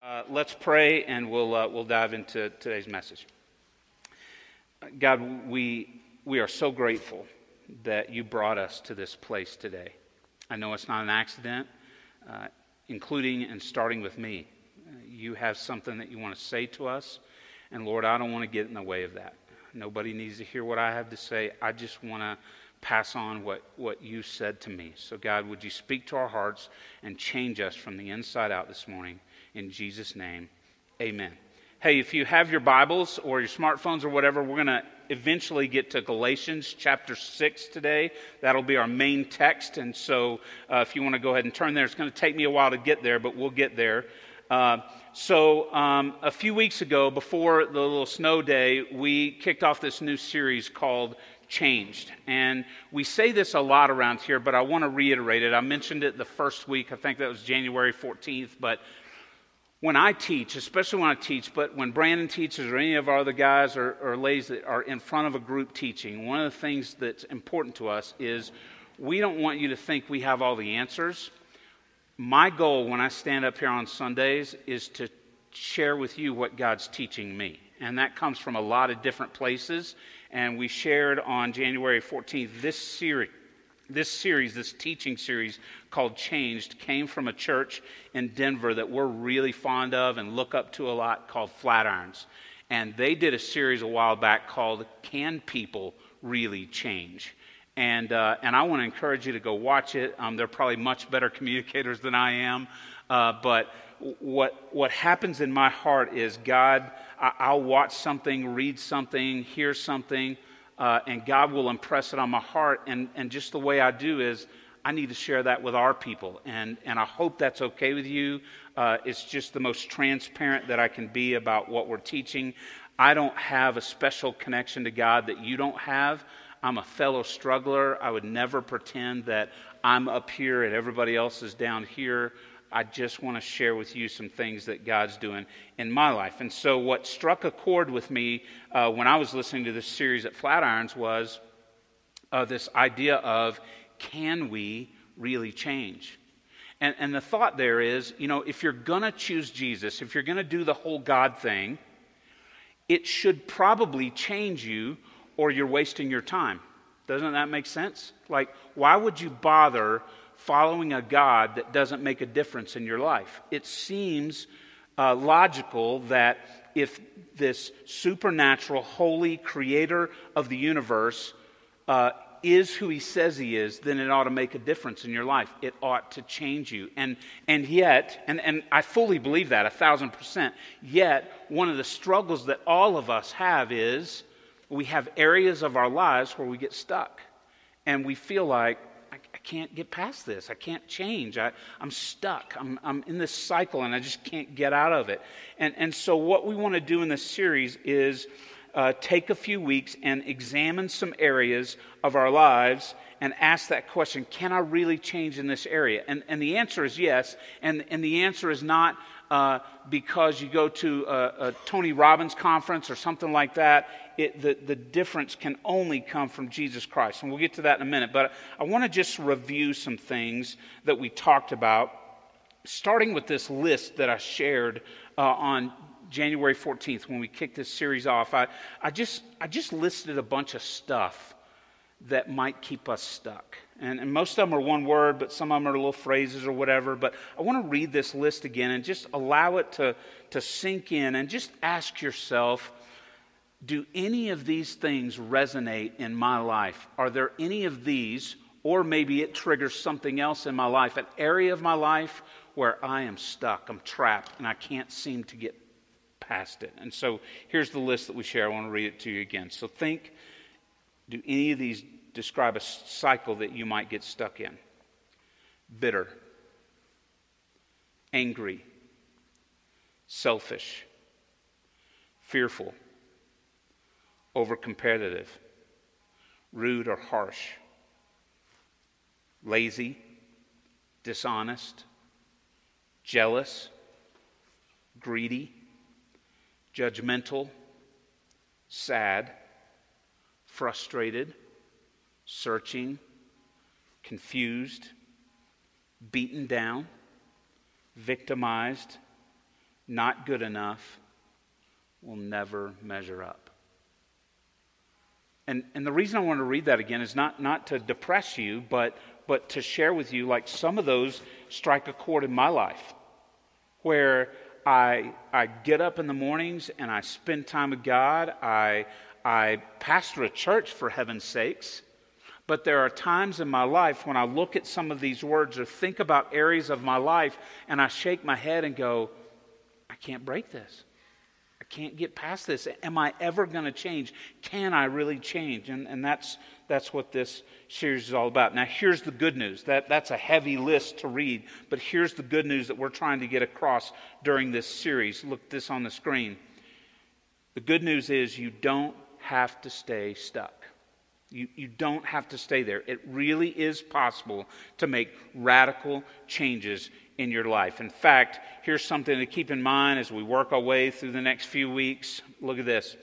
Uh, let's pray and we'll, uh, we'll dive into today's message. God, we, we are so grateful that you brought us to this place today. I know it's not an accident, uh, including and starting with me. you have something that you want to say to us, and Lord, I don't want to get in the way of that. Nobody needs to hear what I have to say. I just want to pass on what, what you said to me. So, God, would you speak to our hearts and change us from the inside out this morning? In Jesus' name, amen. Hey, if you have your Bibles or your smartphones or whatever, we're going to eventually get to Galatians chapter 6 today. That'll be our main text. And so uh, if you want to go ahead and turn there, it's going to take me a while to get there, but we'll get there. Uh, so, um, a few weeks ago, before the little snow day, we kicked off this new series called Changed. And we say this a lot around here, but I want to reiterate it. I mentioned it the first week, I think that was January 14th, but when I teach, especially when I teach, but when Brandon teaches or any of our other guys or, or ladies that are in front of a group teaching, one of the things that's important to us is we don't want you to think we have all the answers. My goal when I stand up here on Sundays is to share with you what God's teaching me. And that comes from a lot of different places. And we shared on January 14th this series this series, this teaching series called Changed, came from a church in Denver that we're really fond of and look up to a lot called Flatirons. And they did a series a while back called Can People Really Change? And, uh, and I want to encourage you to go watch it. Um, they're probably much better communicators than I am. Uh, but what, what happens in my heart is God, I, I'll watch something, read something, hear something uh, and God will impress it on my heart. And, and just the way I do is I need to share that with our people. And, and I hope that's okay with you. Uh, it's just the most transparent that I can be about what we're teaching. I don't have a special connection to God that you don't have. I'm a fellow struggler. I would never pretend that I'm up here and everybody else is down here. I just want to share with you some things that God's doing in my life. And so, what struck a chord with me uh, when I was listening to this series at Flatirons was uh, this idea of can we really change? And, and the thought there is, you know, if you're going to choose Jesus, if you're going to do the whole God thing, it should probably change you or you're wasting your time. Doesn't that make sense? Like, why would you bother following a God that doesn't make a difference in your life. It seems uh, logical that if this supernatural, holy creator of the universe uh, is who he says he is, then it ought to make a difference in your life. It ought to change you. And, and yet, and, and I fully believe that, a thousand percent, yet, one of the struggles that all of us have is we have areas of our lives where we get stuck. And we feel like, can't get past this. I can't change. I, am stuck. I'm, I'm in this cycle and I just can't get out of it. And, and so, what we want to do in this series is uh, take a few weeks and examine some areas of our lives and ask that question Can I really change in this area? And, and the answer is yes. And, and the answer is not uh, because you go to a, a, Tony Robbins conference or something like that. It, the, the difference can only come from Jesus Christ. And we'll get to that in a minute. But I want to just review some things that we talked about, starting with this list that I shared uh, on January 14th when we kicked this series off. I, I, just, I just listed a bunch of stuff that might keep us stuck. And, and, most of them are one word, but some of them are little phrases or whatever. But I want to read this list again and just allow it to, to sink in and just ask yourself do any of these things resonate in my life? Are there any of these, or maybe it triggers something else in my life, an area of my life where I am stuck, I'm trapped, and I can't seem to get past it? And so here's the list that we share. I want to read it to you again. So think do any of these describe a cycle that you might get stuck in bitter, angry, selfish, fearful, over competitive, rude or harsh, lazy, dishonest, jealous, greedy, judgmental, sad, frustrated searching, confused, beaten down, victimized, not good enough, will never measure up. And, and the reason I want to read that again is not, not to depress you, but, but to share with you, like some of those strike a chord in my life where I, I get up in the mornings and I spend time with God. I, I pastor a church, for heaven's sakes. But there are times in my life when I look at some of these words or think about areas of my life and I shake my head and go, I can't break this. Can't get past this. Am I ever going to change? Can I really change? And, and that's, that's what this series is all about. Now, here's the good news. That, that's a heavy list to read, but here's the good news that we're trying to get across during this series. Look this on the screen. The good news is you don't have to stay stuck. You, you don't have to stay there. It really is possible to make radical changes in your life. In fact, here's something to keep in mind as we work our way through the next few weeks. Look at this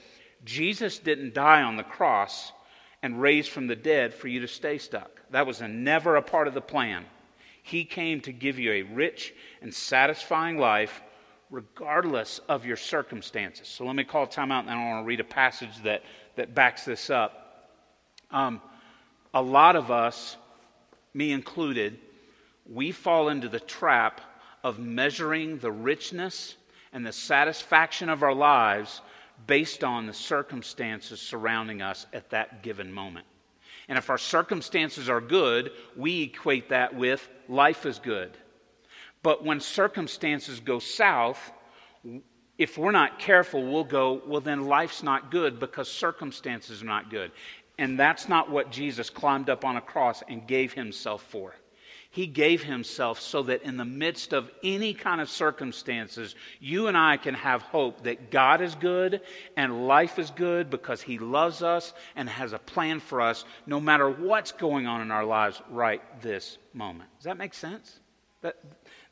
Jesus didn't die on the cross and raise from the dead for you to stay stuck. That was a never a part of the plan. He came to give you a rich and satisfying life regardless of your circumstances. So let me call time out and I want to read a passage that, that backs this up. Um, a lot of us, me included, we fall into the trap of measuring the richness and the satisfaction of our lives based on the circumstances surrounding us at that given moment. And if our circumstances are good, we equate that with life is good. But when circumstances go south, if we're not careful, we'll go, well, then life's not good because circumstances are not good. And that's not what Jesus climbed up on a cross and gave himself for. He gave himself so that in the midst of any kind of circumstances, you and I can have hope that God is good and life is good because he loves us and has a plan for us no matter what's going on in our lives right this moment. Does that make sense? That,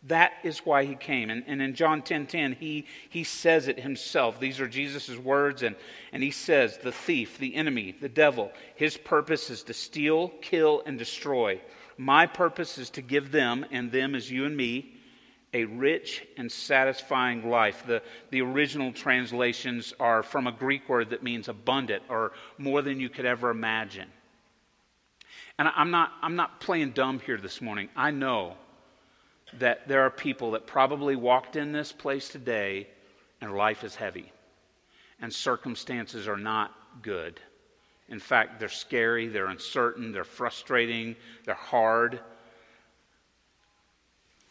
that is why he came. And, and in John 10 10, he, he says it himself. These are Jesus' words. And, and he says, The thief, the enemy, the devil, his purpose is to steal, kill, and destroy. My purpose is to give them, and them is you and me, a rich and satisfying life. The, the original translations are from a Greek word that means abundant or more than you could ever imagine. And I'm not, I'm not playing dumb here this morning. I know that there are people that probably walked in this place today and life is heavy and circumstances are not good. In fact, they're scary, they're uncertain, they're frustrating, they're hard.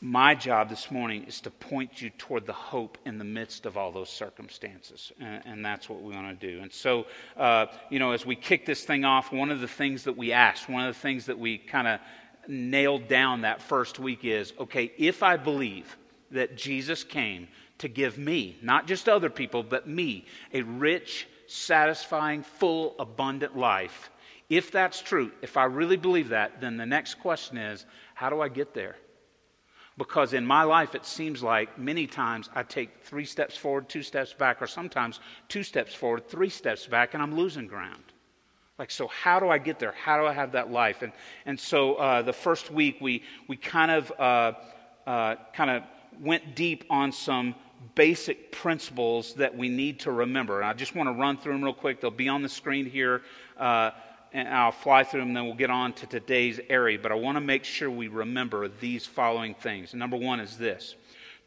My job this morning is to point you toward the hope in the midst of all those circumstances. And, and that's what we want to do. And so, uh, you know, as we kick this thing off, one of the things that we asked, one of the things that we kind of nailed down that first week is okay, if I believe that Jesus came to give me, not just other people, but me, a rich, satisfying, full, abundant life, if that's true, if I really believe that, then the next question is how do I get there? Because in my life, it seems like many times I take three steps forward, two steps back, or sometimes two steps forward, three steps back, and I'm losing ground. Like, so how do I get there? How do I have that life? And, and so uh, the first week, we, we kind of, uh, uh, kind of went deep on some basic principles that we need to remember. And I just want to run through them real quick. They'll be on the screen here, uh, and I'll fly through them, then we'll get on to today's area. But I want to make sure we remember these following things. Number one is this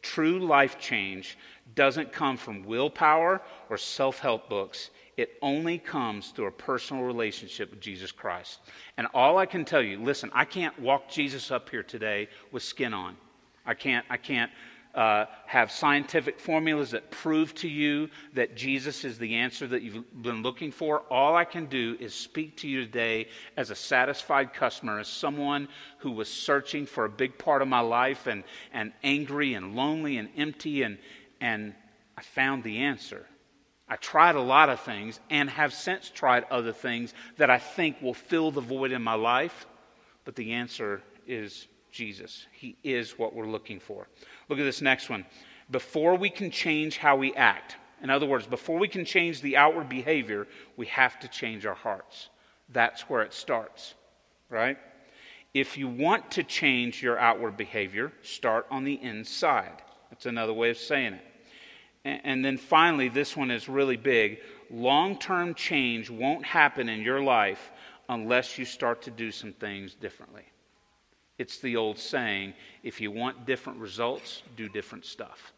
true life change doesn't come from willpower or self help books it only comes through a personal relationship with Jesus Christ. And all I can tell you, listen, I can't walk Jesus up here today with skin on. I can't, I can't uh, have scientific formulas that prove to you that Jesus is the answer that you've been looking for. All I can do is speak to you today as a satisfied customer, as someone who was searching for a big part of my life and, and angry and lonely and empty, and, and I found the answer. I tried a lot of things and have since tried other things that I think will fill the void in my life, but the answer is Jesus. He is what we're looking for. Look at this next one. Before we can change how we act, in other words, before we can change the outward behavior, we have to change our hearts. That's where it starts, right? If you want to change your outward behavior, start on the inside. That's another way of saying it. And then finally, this one is really big. Long term change won't happen in your life unless you start to do some things differently. It's the old saying if you want different results, do different stuff.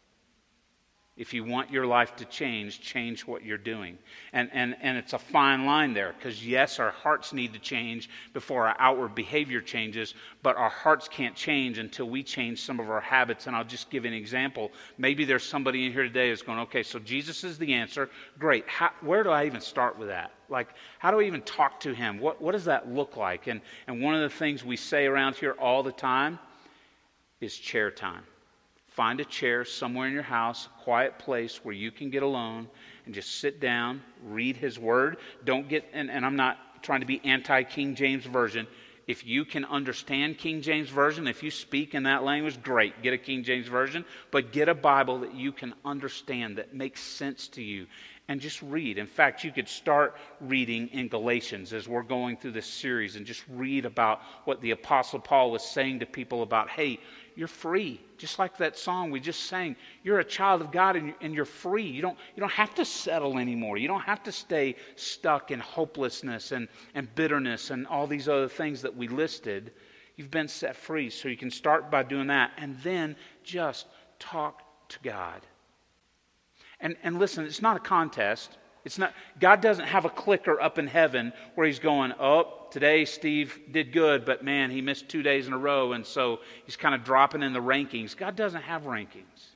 If you want your life to change, change what you're doing. And, and, and it's a fine line there because, yes, our hearts need to change before our outward behavior changes, but our hearts can't change until we change some of our habits. And I'll just give an example. Maybe there's somebody in here today who's going, okay, so Jesus is the answer. Great. How, where do I even start with that? Like, how do I even talk to him? What, what does that look like? And, and one of the things we say around here all the time is chair time. Find a chair somewhere in your house, a quiet place where you can get alone and just sit down, read His Word. Don't get, and, and I'm not trying to be anti King James Version. If you can understand King James Version, if you speak in that language, great, get a King James Version. But get a Bible that you can understand, that makes sense to you, and just read. In fact, you could start reading in Galatians as we're going through this series and just read about what the Apostle Paul was saying to people about, hey, you're free. Just like that song we just sang. You're a child of God and you're free. You don't, you don't have to settle anymore. You don't have to stay stuck in hopelessness and, and bitterness and all these other things that we listed. You've been set free. So you can start by doing that and then just talk to God. And, and listen, it's not a contest. It's not, God doesn't have a clicker up in heaven where he's going, oh, today Steve did good, but man, he missed two days in a row, and so he's kind of dropping in the rankings. God doesn't have rankings.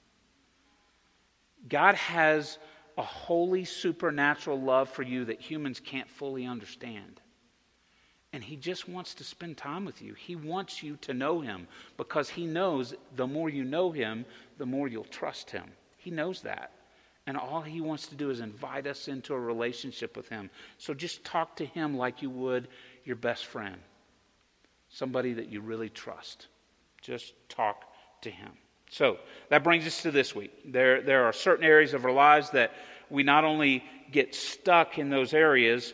God has a holy, supernatural love for you that humans can't fully understand. And he just wants to spend time with you. He wants you to know him because he knows the more you know him, the more you'll trust him. He knows that. And all he wants to do is invite us into a relationship with him. So just talk to him like you would your best friend, somebody that you really trust. Just talk to him. So that brings us to this week. There, there are certain areas of our lives that we not only get stuck in those areas,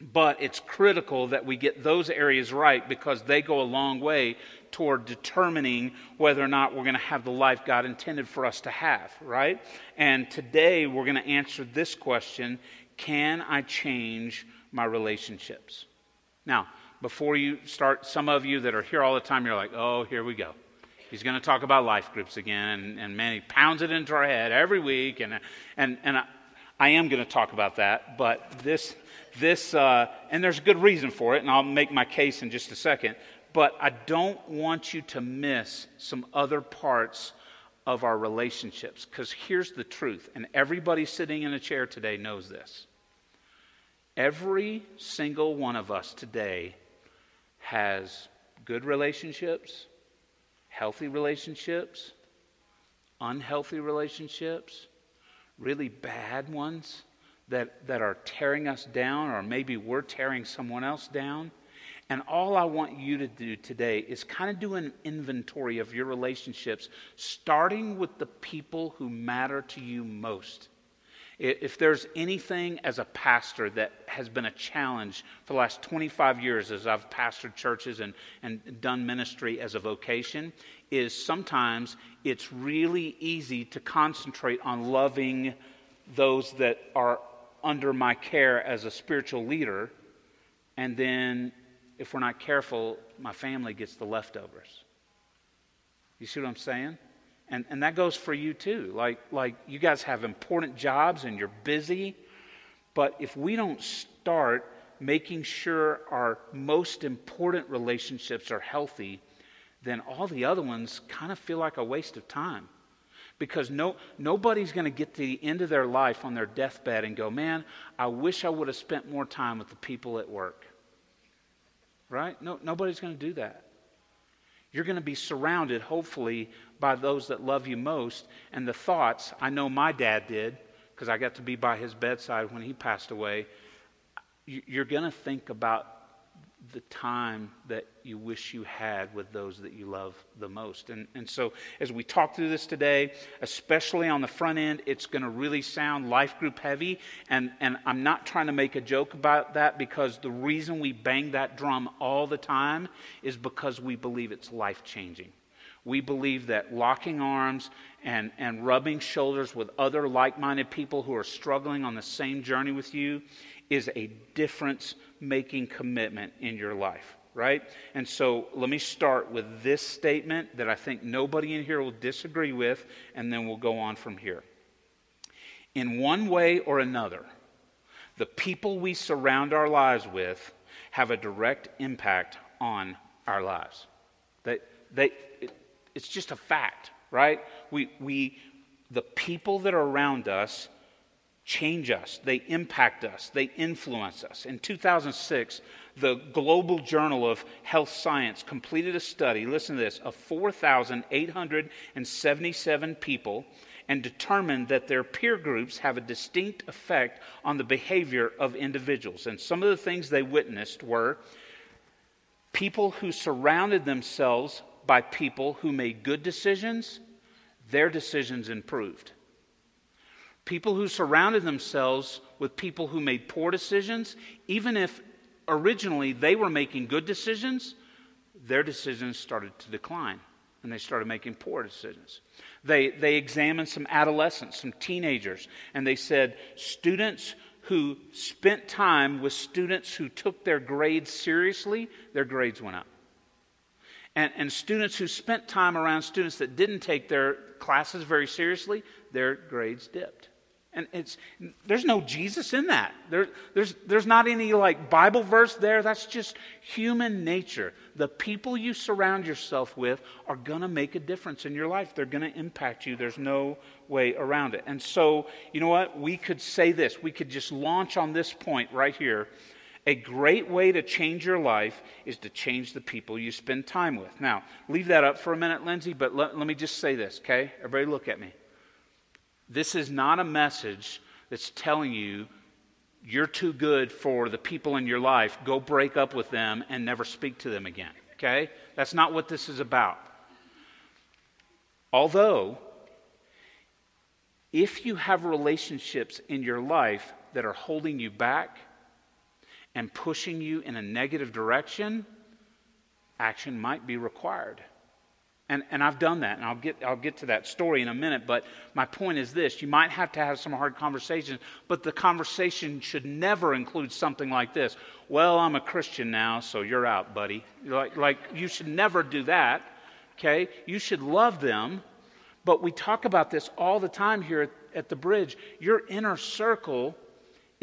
but it's critical that we get those areas right because they go a long way toward determining whether or not we're going to have the life God intended for us to have, right? And today we're going to answer this question Can I change my relationships? Now, before you start, some of you that are here all the time, you're like, oh, here we go. He's going to talk about life groups again. And, and man, he pounds it into our head every week. And, and, and I, I am going to talk about that. But this, this uh, and there's a good reason for it. And I'll make my case in just a second. But I don't want you to miss some other parts of our relationships. Because here's the truth. And everybody sitting in a chair today knows this Every single one of us today has good relationships, healthy relationships, unhealthy relationships, really bad ones that, that are tearing us down, or maybe we're tearing someone else down. And all I want you to do today is kind of do an inventory of your relationships, starting with the people who matter to you most. If there's anything as a pastor that has been a challenge for the last 25 years as I've pastored churches and, and done ministry as a vocation, is sometimes it's really easy to concentrate on loving those that are under my care as a spiritual leader. And then, if we're not careful, my family gets the leftovers. You see what I'm saying? And, and that goes for you too. Like, like you guys have important jobs and you're busy. But if we don't start making sure our most important relationships are healthy, then all the other ones kind of feel like a waste of time. Because no, nobody's going to get to the end of their life on their deathbed and go, man, I wish I would have spent more time with the people at work. Right? No, nobody's going to do that. You're going to be surrounded, hopefully, by those that love you most. And the thoughts, I know my dad did, because I got to be by his bedside when he passed away. You're going to think about the time that you wish you had with those that you love the most. And, and so, as we talk through this today, especially on the front end, it's going to really sound life group heavy. And, and I'm not trying to make a joke about that because the reason we bang that drum all the time is because we believe it's life changing. We believe that locking arms and, and rubbing shoulders with other like minded people who are struggling on the same journey with you is a difference making commitment in your life, right? And so let me start with this statement that I think nobody in here will disagree with, and then we'll go on from here. In one way or another, the people we surround our lives with have a direct impact on our lives. They, they, it, it's just a fact, right? We, we, the people that are around us change us, they impact us, they influence us. In 2006, the Global Journal of Health Science completed a study, listen to this, of 4,877 people and determined that their peer groups have a distinct effect on the behavior of individuals. And some of the things they witnessed were people who surrounded themselves by people who made good decisions, their decisions improved. People who surrounded themselves with people who made poor decisions, even if originally they were making good decisions, their decisions started to decline and they started making poor decisions. They, they examined some adolescents, some teenagers, and they said students who spent time with students who took their grades seriously, their grades went up. And, and students who spent time around students that didn't take their classes very seriously, their grades dipped. And it's there's no Jesus in that. There, there's, there's not any like Bible verse there. That's just human nature. The people you surround yourself with are gonna make a difference in your life. They're gonna impact you. There's no way around it. And so, you know what? We could say this. We could just launch on this point right here. A great way to change your life is to change the people you spend time with. Now, leave that up for a minute, Lindsay, but let, let me just say this, okay? Everybody look at me. This is not a message that's telling you you're too good for the people in your life. Go break up with them and never speak to them again. Okay? That's not what this is about. Although, if you have relationships in your life that are holding you back and pushing you in a negative direction, action might be required. And, and I've done that, and I'll get, I'll get to that story in a minute. But my point is this you might have to have some hard conversations, but the conversation should never include something like this Well, I'm a Christian now, so you're out, buddy. Like, like you should never do that, okay? You should love them. But we talk about this all the time here at, at the bridge. Your inner circle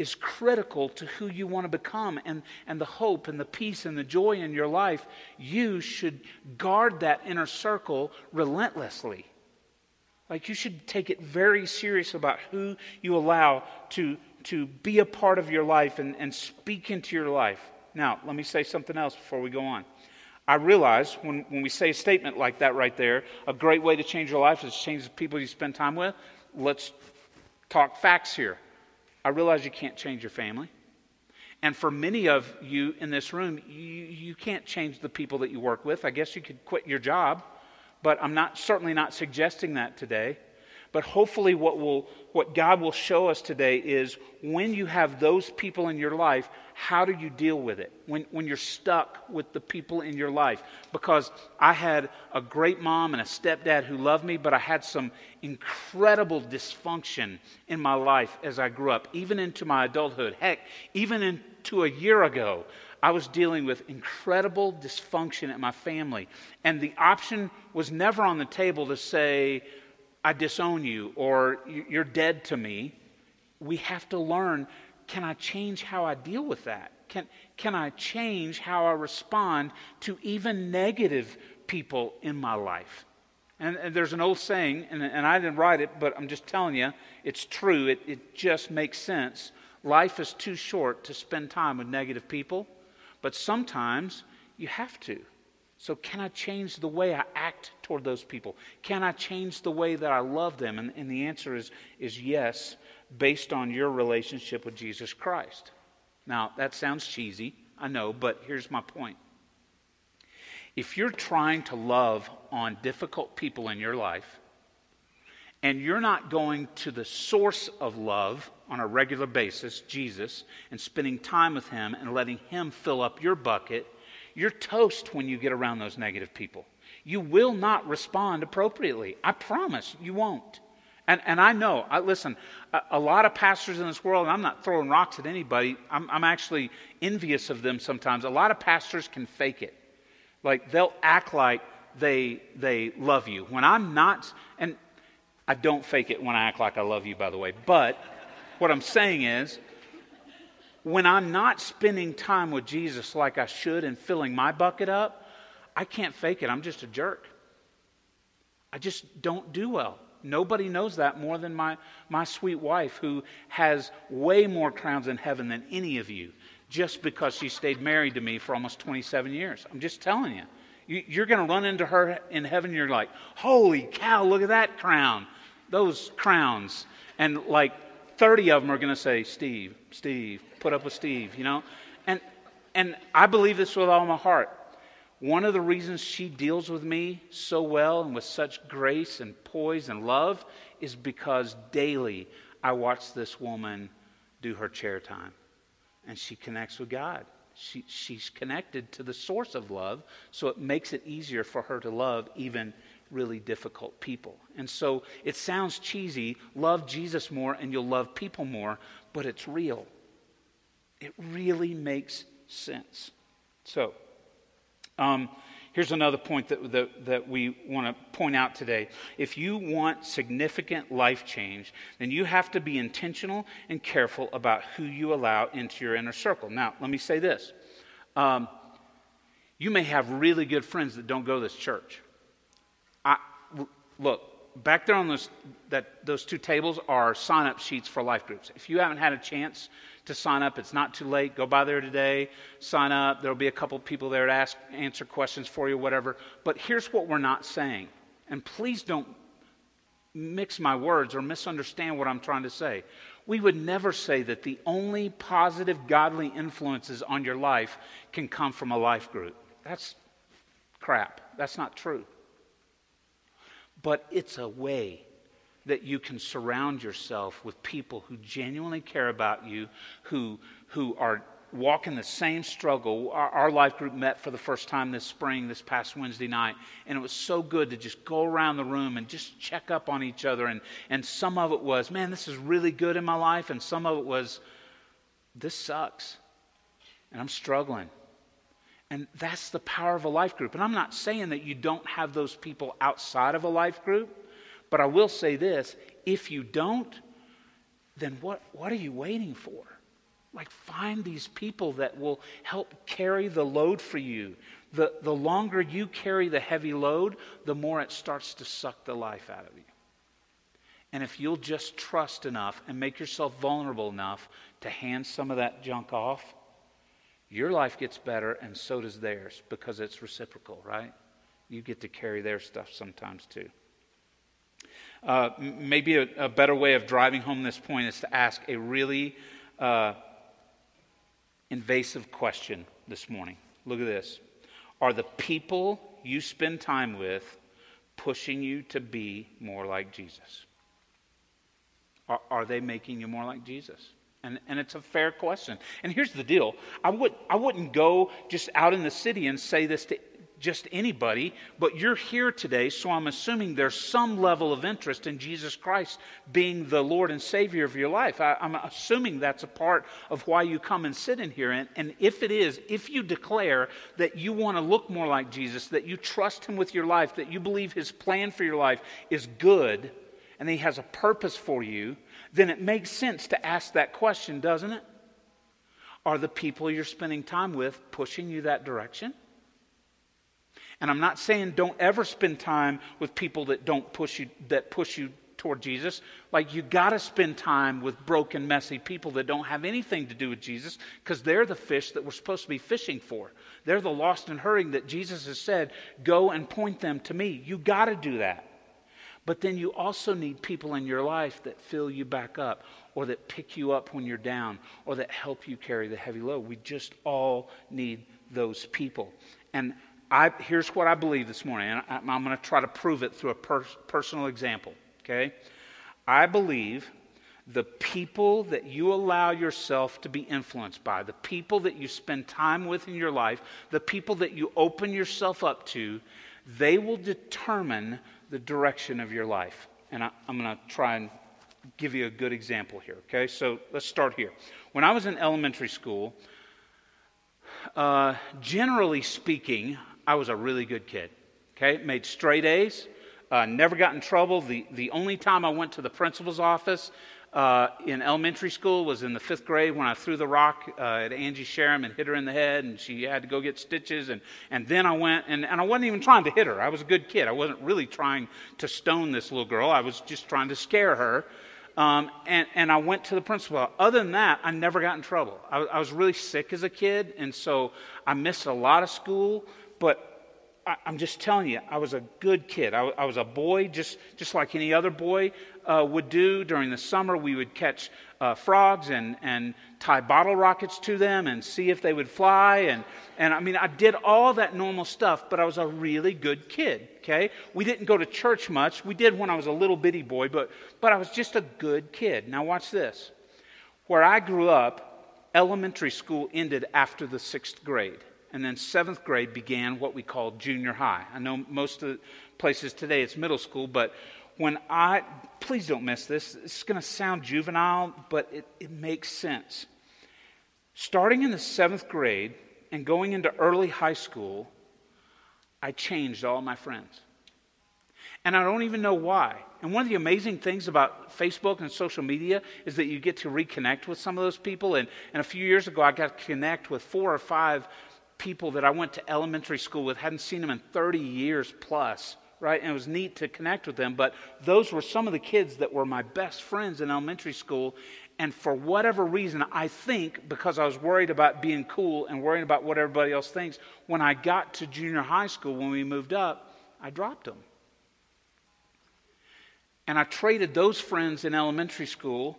is critical to who you want to become and, and the hope and the peace and the joy in your life, you should guard that inner circle relentlessly. Like you should take it very serious about who you allow to, to be a part of your life and, and speak into your life. Now, let me say something else before we go on. I realize when, when we say a statement like that right there, a great way to change your life is to change the people you spend time with. Let's talk facts here. I realize you can't change your family. And for many of you in this room, you, you can't change the people that you work with. I guess you could quit your job, but I'm not certainly not suggesting that today. But hopefully, what, will, what God will show us today is when you have those people in your life, how do you deal with it? When, when you're stuck with the people in your life? Because I had a great mom and a stepdad who loved me, but I had some incredible dysfunction in my life as I grew up, even into my adulthood. Heck, even into a year ago, I was dealing with incredible dysfunction in my family. And the option was never on the table to say, I disown you or you're dead to me. We have to learn can I change how I deal with that? Can, can I change how I respond to even negative people in my life? And, and there's an old saying, and, and, I didn't write it, but I'm just telling you, it's true. It, it just makes sense. Life is too short to spend time with negative people, but sometimes you have to. So, can I change the way I act toward those people? Can I change the way that I love them? And, and the answer is, is yes, based on your relationship with Jesus Christ. Now, that sounds cheesy, I know, but here's my point. If you're trying to love on difficult people in your life, and you're not going to the source of love on a regular basis, Jesus, and spending time with Him and letting Him fill up your bucket, you're toast when you get around those negative people. You will not respond appropriately. I promise you won't. And, and I know, I, listen, a, a, lot of pastors in this world, and I'm not throwing rocks at anybody, I'm, I'm actually envious of them sometimes. A lot of pastors can fake it. Like they'll act like they, they love you. When I'm not, and I don't fake it when I act like I love you, by the way, but what I'm saying is, when I'm not spending time with Jesus like I should and filling my bucket up, I can't fake it. I'm just a jerk. I just don't do well. Nobody knows that more than my, my sweet wife, who has way more crowns in heaven than any of you, just because she stayed married to me for almost 27 years. I'm just telling you. you you're going to run into her in heaven, you're like, holy cow, look at that crown. Those crowns. And like 30 of them are going to say, Steve, Steve, put up with Steve, you know? And, and I believe this with all my heart. One of the reasons she deals with me so well and with such grace and poise and love is because daily I watch this woman do her chair time. And she connects with God. She, she's connected to the source of love, so it makes it easier for her to love even really difficult people. And so it sounds cheesy love Jesus more and you'll love people more, but it's real. It really makes sense. So, um, here's another point that, that, that we want to point out today. If you want significant life change, then you have to be intentional and careful about who you allow into your inner circle. Now, let me say this. Um, you may have really good friends that don't go to this church. I, look, back there on those, that, those two tables are sign up sheets for life groups. If you haven't had a chance to sign up. It's not too late. Go by there today, sign up. There'll be a couple people there to ask, answer questions for you, whatever. But here's what we're not saying. And please don't mix my words or misunderstand what I'm trying to say. We would never say that the only positive godly influences on your life can come from a life group. That's crap. That's not true. But it's a way that you can surround yourself with people who genuinely care about you, who, who are walking the same struggle. Our, our, life group met for the first time this spring, this past Wednesday night, and it was so good to just go around the room and just check up on each other. And, and some of it was, man, this is really good in my life, and some of it was, this sucks, and I'm struggling. And that's the power of a life group. And I'm not saying that you don't have those people outside of a life group. But I will say this if you don't, then what, what are you waiting for? Like, find these people that will help carry the load for you. The, the longer you carry the heavy load, the more it starts to suck the life out of you. And if you'll just trust enough and make yourself vulnerable enough to hand some of that junk off, your life gets better and so does theirs because it's reciprocal, right? You get to carry their stuff sometimes too. Uh, maybe a, a, better way of driving home this point is to ask a really uh, invasive question this morning. Look at this. Are the people you spend time with pushing you to be more like Jesus? Are, are they making you more like Jesus? And, and it's a fair question. And here's the deal I, would, I wouldn't go just out in the city and say this to just anybody, but you're here today, so I'm assuming there's some level of interest in Jesus Christ being the Lord and Savior of your life. I, am assuming that's a part of why you come and sit in here. And, and if it is, if you declare that you want to look more like Jesus, that you trust Him with your life, that you believe His plan for your life is good, and He has a purpose for you, then it makes sense to ask that question, doesn't it? Are the people you're spending time with pushing you that direction? And I'm not saying don't ever spend time with people that don't push you that push you toward Jesus. Like you got to spend time with broken, messy people that don't have anything to do with Jesus because they're the fish that we're supposed to be fishing for. They're the lost and hurting that Jesus has said, "Go and point them to me." You got to do that. But then you also need people in your life that fill you back up or that pick you up when you're down or that help you carry the heavy load. We just all need those people. And I, here's what I believe this morning, and I, am going to try to prove it through a per, personal example. Okay? I believe the people that you allow yourself to be influenced by, the people that you spend time with in your life, the people that you open yourself up to, they will determine the direction of your life. And I, am going to try and give you a good example here, okay? So let's start here. When I was in elementary school, uh, generally speaking, I was a really good kid, okay? Made straight A's, uh, never got in trouble. The, the only time I went to the principal's office uh, in elementary school was in the fifth grade when I threw the rock uh, at Angie Sharam and hit her in the head, and she had to go get stitches. And, and then I went, and, and I wasn't even trying to hit her. I was a good kid. I wasn't really trying to stone this little girl, I was just trying to scare her. Um, and, and I went to the principal. Other than that, I never got in trouble. I, I was really sick as a kid, and so I missed a lot of school, but I, am just telling you, I was a good kid. I, I, was a boy, just, just like any other boy uh, would do. During the summer, we would catch uh, frogs and, and tie bottle rockets to them and see if they would fly. And, and I mean, I did all that normal stuff, but I was a really good kid, okay? We didn't go to church much. We did when I was a little bitty boy, but, but I was just a good kid. Now, watch this. Where I grew up, elementary school ended after the sixth grade and then seventh grade began what we call junior high. I know most of the places today it's middle school, but when I, please don't miss this, it's going to sound juvenile, but it, it makes sense. Starting in the seventh grade and going into early high school, I changed all my friends. And I don't even know why. And one of the amazing things about Facebook and social media is that you get to reconnect with some of those people. And, and a few years ago, I got to connect with four or five people that I went to elementary school with, hadn't seen them in 30 years plus, right? And it was neat to connect with them. But those were some of the kids that were my best friends in elementary school. And for whatever reason, I think because I was worried about being cool and worrying about what everybody else thinks, when I got to junior high school, when we moved up, I dropped them. And I traded those friends in elementary school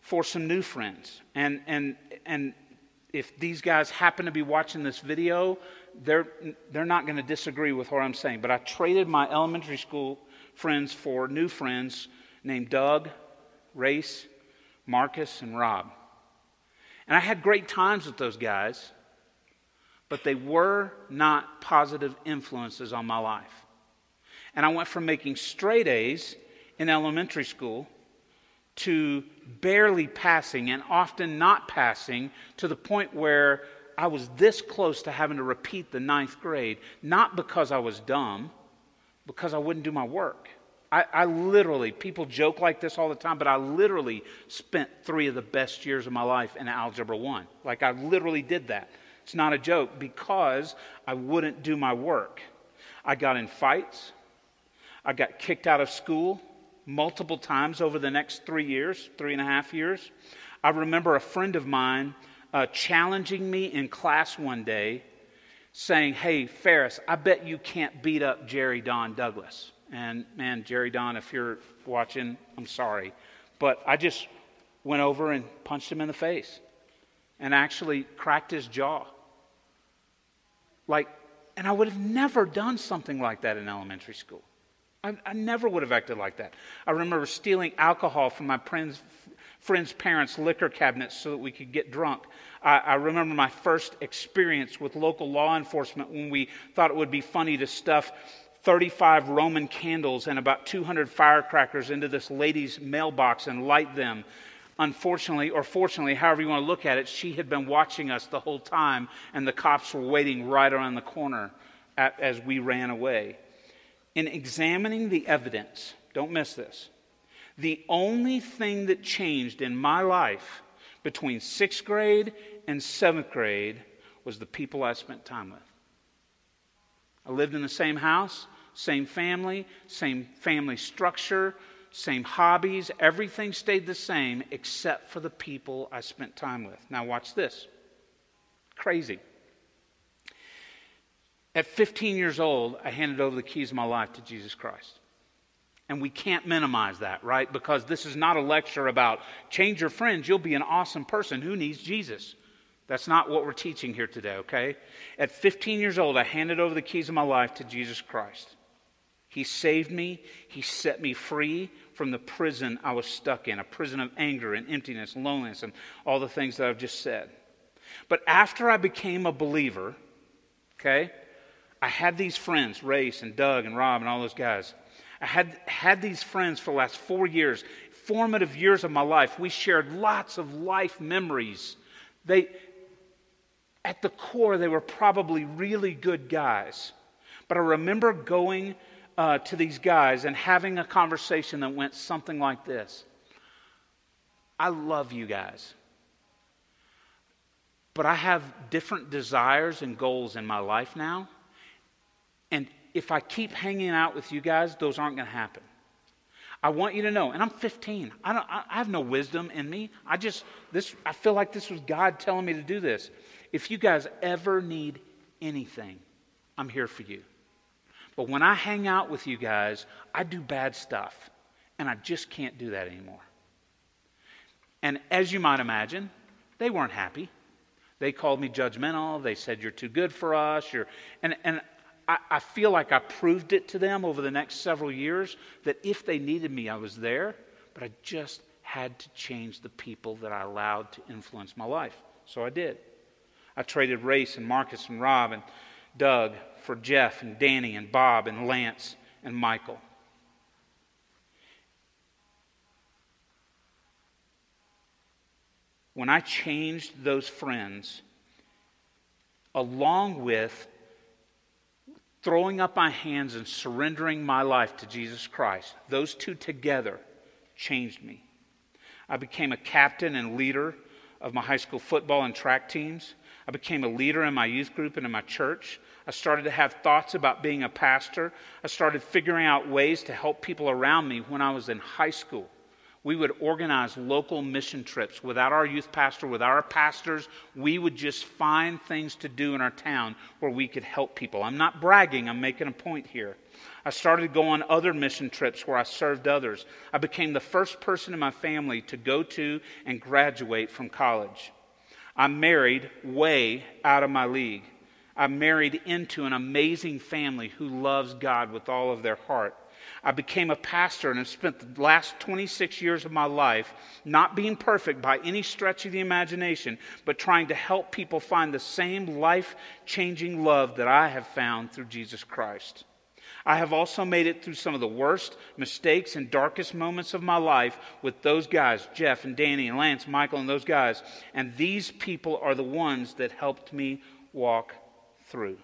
for some new friends. And, and, and if these guys happen to be watching this video, they're, they're not going to disagree with what I'm saying. But I traded my elementary school friends for new friends named Doug, Race, Marcus, and Rob. And I had great times with those guys, but they were not positive influences on my life. And I went from making straight A's in elementary school to barely passing and often not passing to the point where I was this close to having to repeat the ninth grade, not because I was dumb, because I wouldn't do my work. I, I, literally, people joke like this all the time, but I literally spent three of the best years of my life in Algebra 1. Like, I literally did that. It's not a joke because I wouldn't do my work. I got in fights, I got kicked out of school, multiple times over the next three years, three and a half years. I remember a friend of mine uh, challenging me in class one day, saying, Hey, Ferris, I bet you can't beat up Jerry Don Douglas. And man, Jerry Don, if you're watching, I'm sorry. But I just went over and punched him in the face and actually cracked his jaw. Like, and I would have never done something like that in elementary school. I, I never would have acted like that. I remember stealing alcohol from my friends, friends' parents' liquor cabinets so that we could get drunk. I, I remember my first experience with local law enforcement when we thought it would be funny to stuff 35 Roman candles and about 200 firecrackers into this lady's mailbox and light them. Unfortunately, or fortunately, however you want to look at it, she had been watching us the whole time, and the cops were waiting right around the corner at, as we ran away in examining the evidence, don't miss this, the only thing that changed in my life between sixth grade and seventh grade was the people I spent time with. I lived in the same house, same family, same family structure, same hobbies. Everything stayed the same except for the people I spent time with. Now, watch this. Crazy. At 15 years old, I handed over the keys of my life to Jesus Christ. And we can't minimize that, right? Because this is not a lecture about change your friends, you'll be an awesome person. Who needs Jesus? That's not what we're teaching here today, okay? At 15 years old, I handed over the keys of my life to Jesus Christ. He saved me, He set me free from the prison I was stuck in a prison of anger and emptiness, and loneliness, and all the things that I've just said. But after I became a believer, okay, I had these friends, Race and Doug and Rob and all those guys. I had had these friends for the last four years, formative years of my life. We shared lots of life memories. They, at the core, they were probably really good guys. But I remember going uh, to these guys and having a conversation that went something like this I love you guys. But I have different desires and goals in my life now. And if I keep hanging out with you guys, those aren't going to happen. I want you to know, and I'm 15. I, don't, I have no wisdom in me. I just, this, I feel like this was God telling me to do this. If you guys ever need anything, I'm here for you. But when I hang out with you guys, I do bad stuff. And I just can't do that anymore. And as you might imagine, they weren't happy. They called me judgmental. They said, You're too good for us. You're... And, and I, I feel like I proved it to them over the next several years that if they needed me, I was there. But I just had to change the people that I allowed to influence my life. So I did. I traded Race and Marcus and Rob and Doug for Jeff and Danny and Bob and Lance and Michael. When I changed those friends, along with throwing up my hands and surrendering my life to Jesus Christ, those two together changed me. I became a captain and leader of my high school football and track teams. I became a leader in my youth group and in my church. I started to have thoughts about being a pastor. I started figuring out ways to help people around me when I was in high school. We would organize local mission trips without our youth pastor, without our pastors. We would just find things to do in our town where we could help people. I'm not bragging, I'm making a point here. I started to go on other mission trips where I served others. I became the first person in my family to go to and graduate from college. I'm married way out of my league. I'm married into an amazing family who loves God with all of their heart. I became a pastor and have spent the last 26 years of my life not being perfect by any stretch of the imagination, but trying to help people find the same life changing love that I have found through Jesus Christ. I have also made it through some of the worst mistakes and darkest moments of my life with those guys, Jeff and Danny and Lance, Michael, and those guys. And these people are the ones that helped me walk through.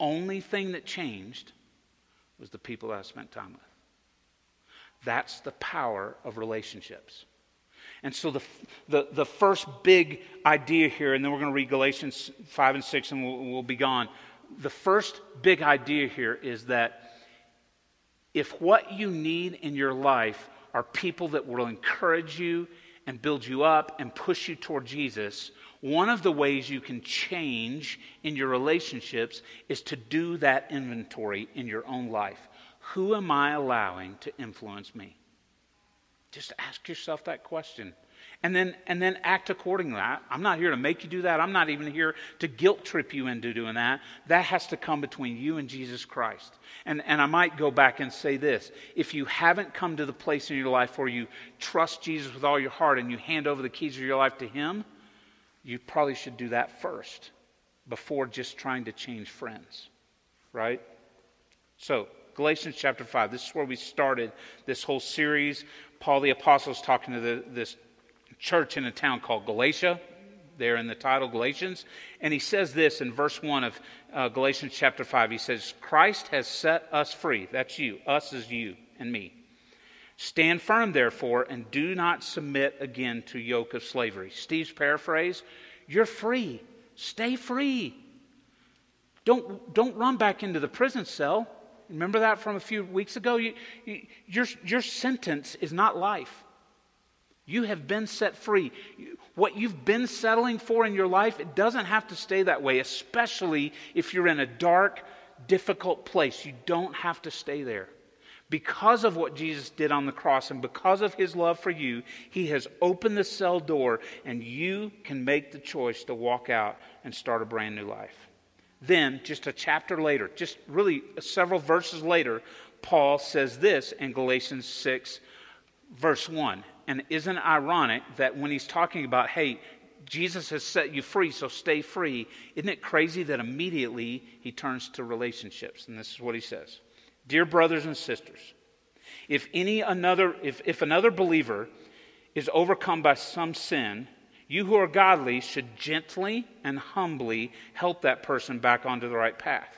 Only thing that changed was the people I spent time with. That's the power of relationships. And so the, the, the first big idea here, and then we're going to read Galatians 5 and 6 and we'll, we'll be gone the first big idea here is that if what you need in your life are people that will encourage you and build you up and push you toward Jesus, one of the ways you can change in your relationships is to do that inventory in your own life. Who am I allowing to influence me? Just ask yourself that question and then and then act accordingly. I'm not here to make you do that. I'm not even here to guilt trip you into doing that. That has to come between you and Jesus Christ. And and I might go back and say this: if you haven't come to the place in your life where you trust Jesus with all your heart and you hand over the keys of your life to Him, you probably should do that first before just trying to change friends, right? So. Galatians chapter 5. This is where we started this whole series. Paul the Apostle is talking to the, this church in a town called Galatia. There in the title, Galatians. And he says this in verse 1 of uh, Galatians chapter 5. He says, Christ has set us free. That's you. Us is you and me. Stand firm, therefore, and do not submit again to yoke of slavery. Steve's paraphrase You're free. Stay free. Don't, don't run back into the prison cell. Remember that from a few weeks ago? You, you, your, your sentence is not life. You have been set free. What you've been settling for in your life, it doesn't have to stay that way, especially if you're in a dark, difficult place. You don't have to stay there. Because of what Jesus did on the cross and because of his love for you, he has opened the cell door and you can make the choice to walk out and start a brand new life. Then, just a chapter later, just really several verses later, Paul says this in Galatians 6, verse 1. And isn't it ironic that when he's talking about, hey, Jesus has set you free, so stay free. Isn't it crazy that immediately he turns to relationships? And this is what he says Dear brothers and sisters, if any another if, if another believer is overcome by some sin, you who are godly should gently and humbly help that person back onto the right path.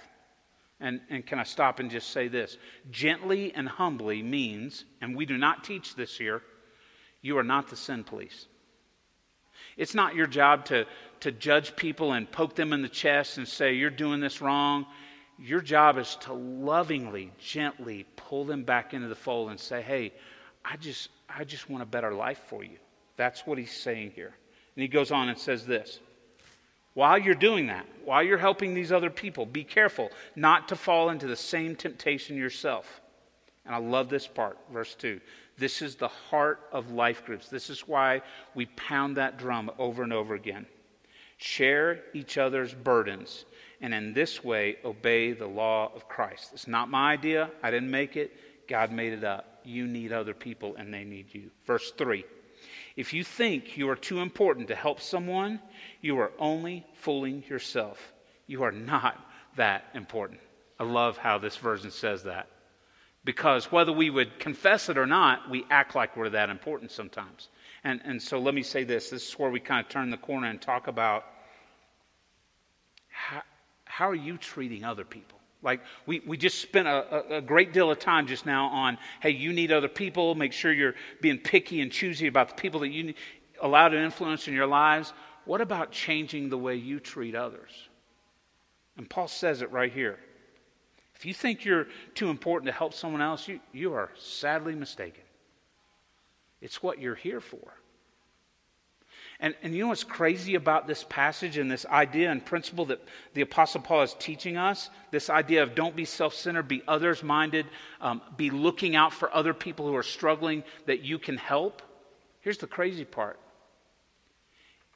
And, and can I stop and just say this? Gently and humbly means, and we do not teach this here, you are not the sin police. It's not your job to, to judge people and poke them in the chest and say, you're doing this wrong. Your job is to lovingly, gently pull them back into the fold and say, hey, I just, I just want a better life for you. That's what he's saying here. And he goes on and says this While you're doing that, while you're helping these other people, be careful not to fall into the same temptation yourself. And I love this part, verse 2. This is the heart of life groups. This is why we pound that drum over and over again. Share each other's burdens, and in this way, obey the law of Christ. It's not my idea. I didn't make it. God made it up. You need other people, and they need you. Verse 3 If you think you are too important to help someone, you are only fooling yourself. You are not that important. I love how this version says that because whether we would confess it or not, we act like we're that important sometimes. And, and so let me say this this is where we kind of turn the corner and talk about how are you treating other people? Like, we, we just spent a, a, great deal of time just now on, hey, you need other people. Make sure you're being picky and choosy about the people that you allow to influence in your lives. What about changing the way you treat others? And Paul says it right here. If you think you're too important to help someone else, you, you are sadly mistaken. It's what you're here for. And, and you know what's crazy about this passage and this idea and principle that the Apostle Paul is teaching us? This idea of don't be self centered, be others minded, um, be looking out for other people who are struggling that you can help. Here's the crazy part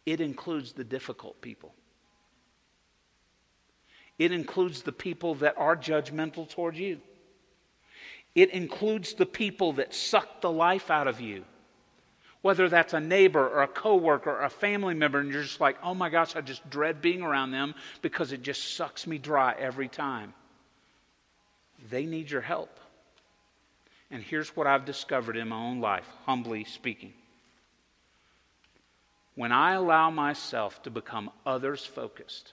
it includes the difficult people. It includes the people that are judgmental toward you. It includes the people that suck the life out of you. Whether that's a neighbor or a coworker or a family member, and you're just like, oh my gosh, I just dread being around them because it just sucks me dry every time. They need your help. And here's what I've discovered in my own life, humbly speaking. When I allow myself to become others focused,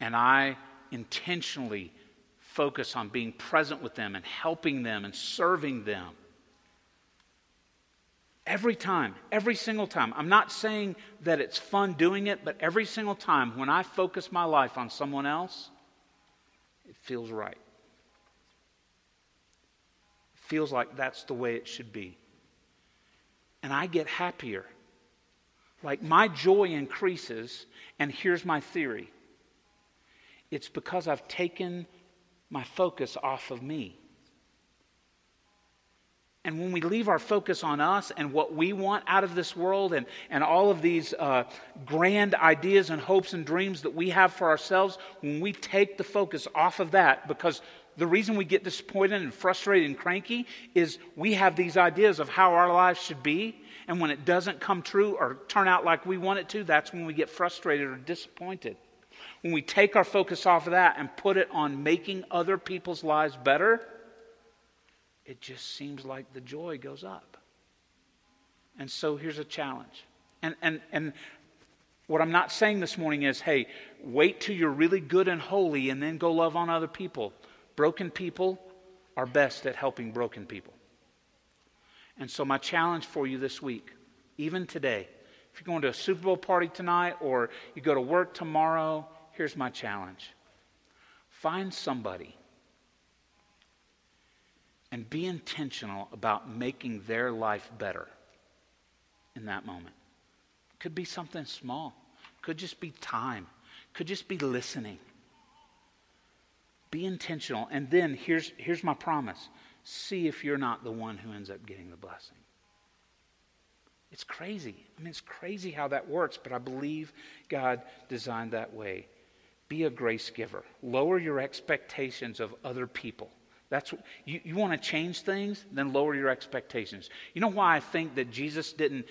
and I intentionally focus on being present with them and helping them and serving them. Every time, every single time. I'm not saying that it's fun doing it, but every single time when I focus my life on someone else, it feels right. It feels like that's the way it should be. And I get happier. Like my joy increases, and here's my theory it's because I've taken my focus off of me. And when we leave our focus on us and what we want out of this world and, and all of these uh, grand ideas and hopes and dreams that we have for ourselves, when we take the focus off of that, because the reason we get disappointed and frustrated and cranky is we have these ideas of how our lives should be. And when it doesn't come true or turn out like we want it to, that's when we get frustrated or disappointed when we take our focus off of that and put it on making other people's lives better, it just seems like the joy goes up. And so here's a challenge. And, and, and what I'm not saying this morning is, hey, wait till you're really good and holy and then go love on other people. Broken people are best at helping broken people. And so, my challenge for you this week, even today, if you're going to a Super Bowl party tonight or you go to work tomorrow, Here's my challenge find somebody and be intentional about making their life better in that moment. Could be something small, could just be time, could just be listening. Be intentional. And then here's, here's my promise see if you're not the one who ends up getting the blessing. It's crazy. I mean, it's crazy how that works, but I believe God designed that way. Be a grace giver. Lower your expectations of other people. That's what, you, you want to change things, then lower your expectations. You know why I think that Jesus didn't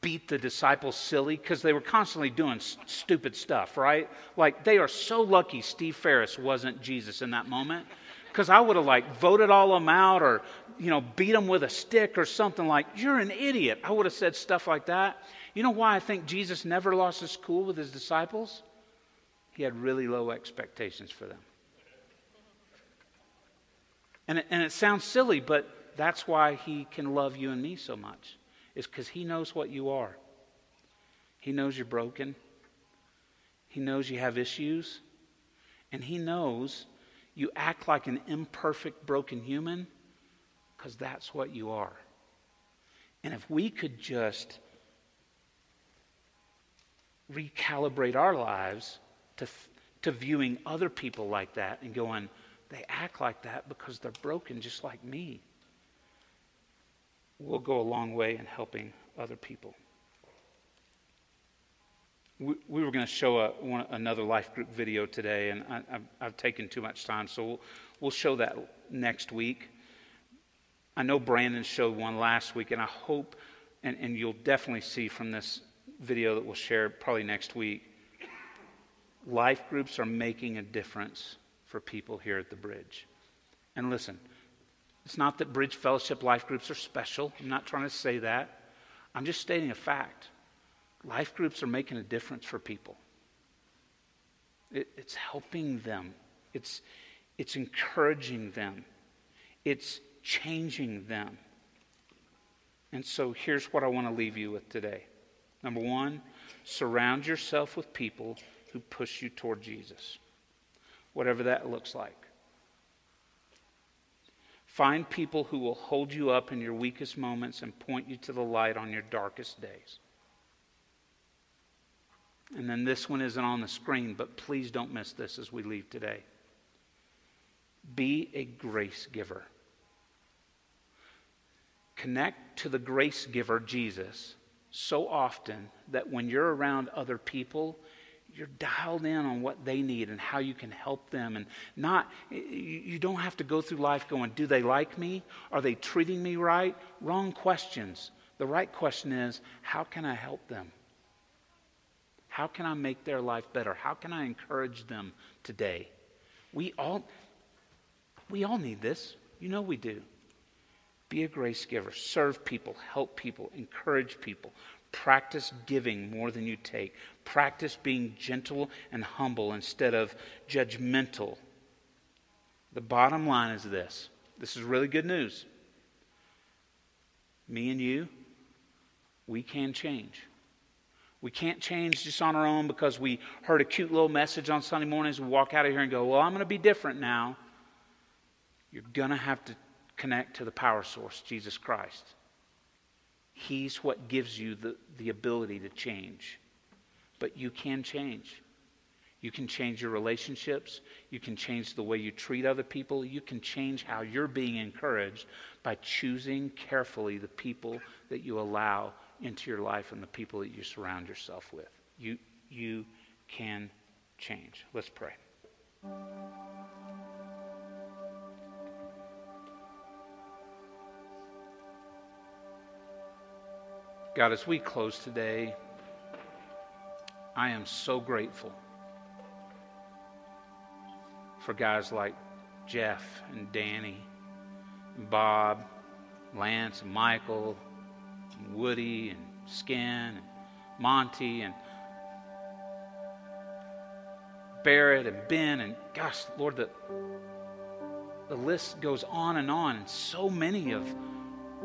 beat the disciples silly because they were constantly doing s- stupid stuff, right? Like they are so lucky Steve Ferris wasn't Jesus in that moment because I would have like voted all of them out or you know beat them with a stick or something like you're an idiot. I would have said stuff like that. You know why I think Jesus never lost his cool with his disciples? He had really low expectations for them. And it, and it sounds silly, but that's why he can love you and me so much is because He knows what you are. He knows you're broken. He knows you have issues. And He knows you act like an imperfect, broken human because that's what you are. And if we could just recalibrate our lives to, to viewing other people like that and going, they act like that because they're broken just like me We'll go a long way in helping other people. We, we were going to show a, one, another life group video today, and I, have taken too much time, so we'll, we'll show that next week. I know Brandon showed one last week, and I hope, and, and you'll definitely see from this video that we'll share probably next week, life groups are making a difference for people here at the bridge. And listen, it's not that Bridge Fellowship life groups are special. I'm not trying to say that. I'm just stating a fact. Life groups are making a difference for people. It, it's helping them, it's, it's encouraging them, it's changing them. And so here's what I want to leave you with today. Number one, surround yourself with people who push you toward Jesus, whatever that looks like. Find people who will hold you up in your weakest moments and point you to the light on your darkest days. And then this one isn't on the screen, but please don't miss this as we leave today. Be a grace giver. Connect to the grace giver, Jesus, so often that when you're around other people, you're dialed in on what they need and how you can help them and not you don't have to go through life going do they like me? Are they treating me right? Wrong questions. The right question is how can i help them? How can i make their life better? How can i encourage them today? We all we all need this. You know we do. Be a grace giver. Serve people. Help people. Encourage people Practice giving more than you take. Practice being gentle and humble instead of judgmental. The bottom line is this this is really good news. Me and you, we can change. We can't change just on our own because we heard a cute little message on Sunday mornings. We walk out of here and go, Well, I'm going to be different now. You're going to have to connect to the power source, Jesus Christ. He's what gives you the, the ability to change. But you can change. You can change your relationships. You can change the way you treat other people. You can change how you're being encouraged by choosing carefully the people that you allow into your life and the people that you surround yourself with. You, you can change. Let's pray. God, as we close today, I am so grateful for guys like Jeff and Danny, and Bob, Lance, and Michael, and Woody, and Skin, and Monty, and Barrett, and Ben, and gosh, Lord, the, the list goes on and on. And so many of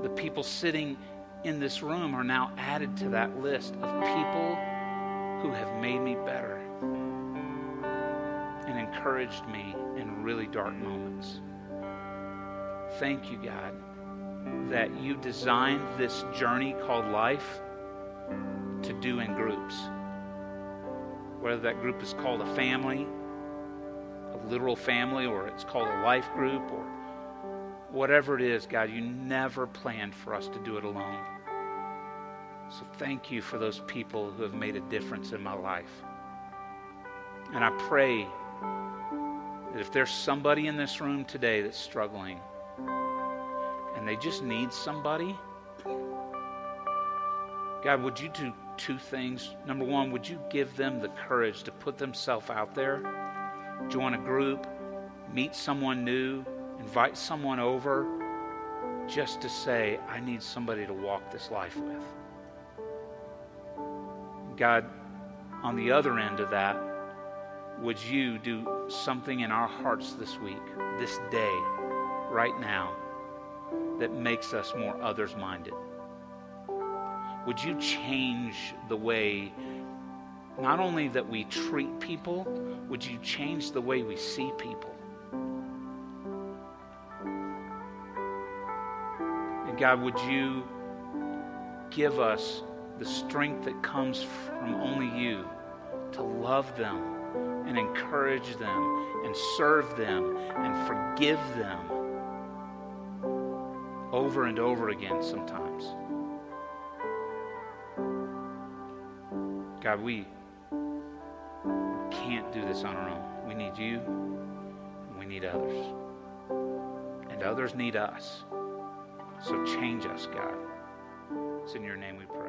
the people sitting in this room are now added to that list of people who have made me better and encouraged me in really dark moments. Thank you, God, that you designed this journey called life to do in groups. Whether that group is called a family, a literal family, or it's called a life group, or whatever it is, God, you never planned for us to do it alone. So thank you for those people who have made a difference in my life. And I pray that if there's somebody in this room today that's struggling and they just need somebody, God, would you do two things? Number one, would you give them the courage to put themselves out there, join a group, meet someone new, invite someone over, just to say, I need somebody to walk this life with. God, on the other end of that, would you do something in our hearts this week, this day, right now, that makes us more others minded? Would you change the way, not only that we treat people, would you change the way we see people? And God, would you give us the strength that comes from only you to love them and encourage them and serve them and forgive them over and over again sometimes. God, we can't do this on our own. We need you, and we need others. And others need us. So change us, God. It's in your name we pray.